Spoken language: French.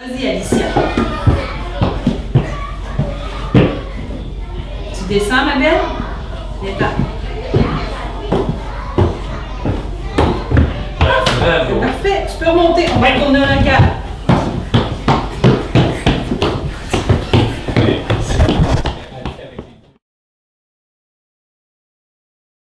Vas-y, Alicia. Tu descends, ma belle? Détends. C'est Parfait. Tu peux remonter. On va tourner un regard.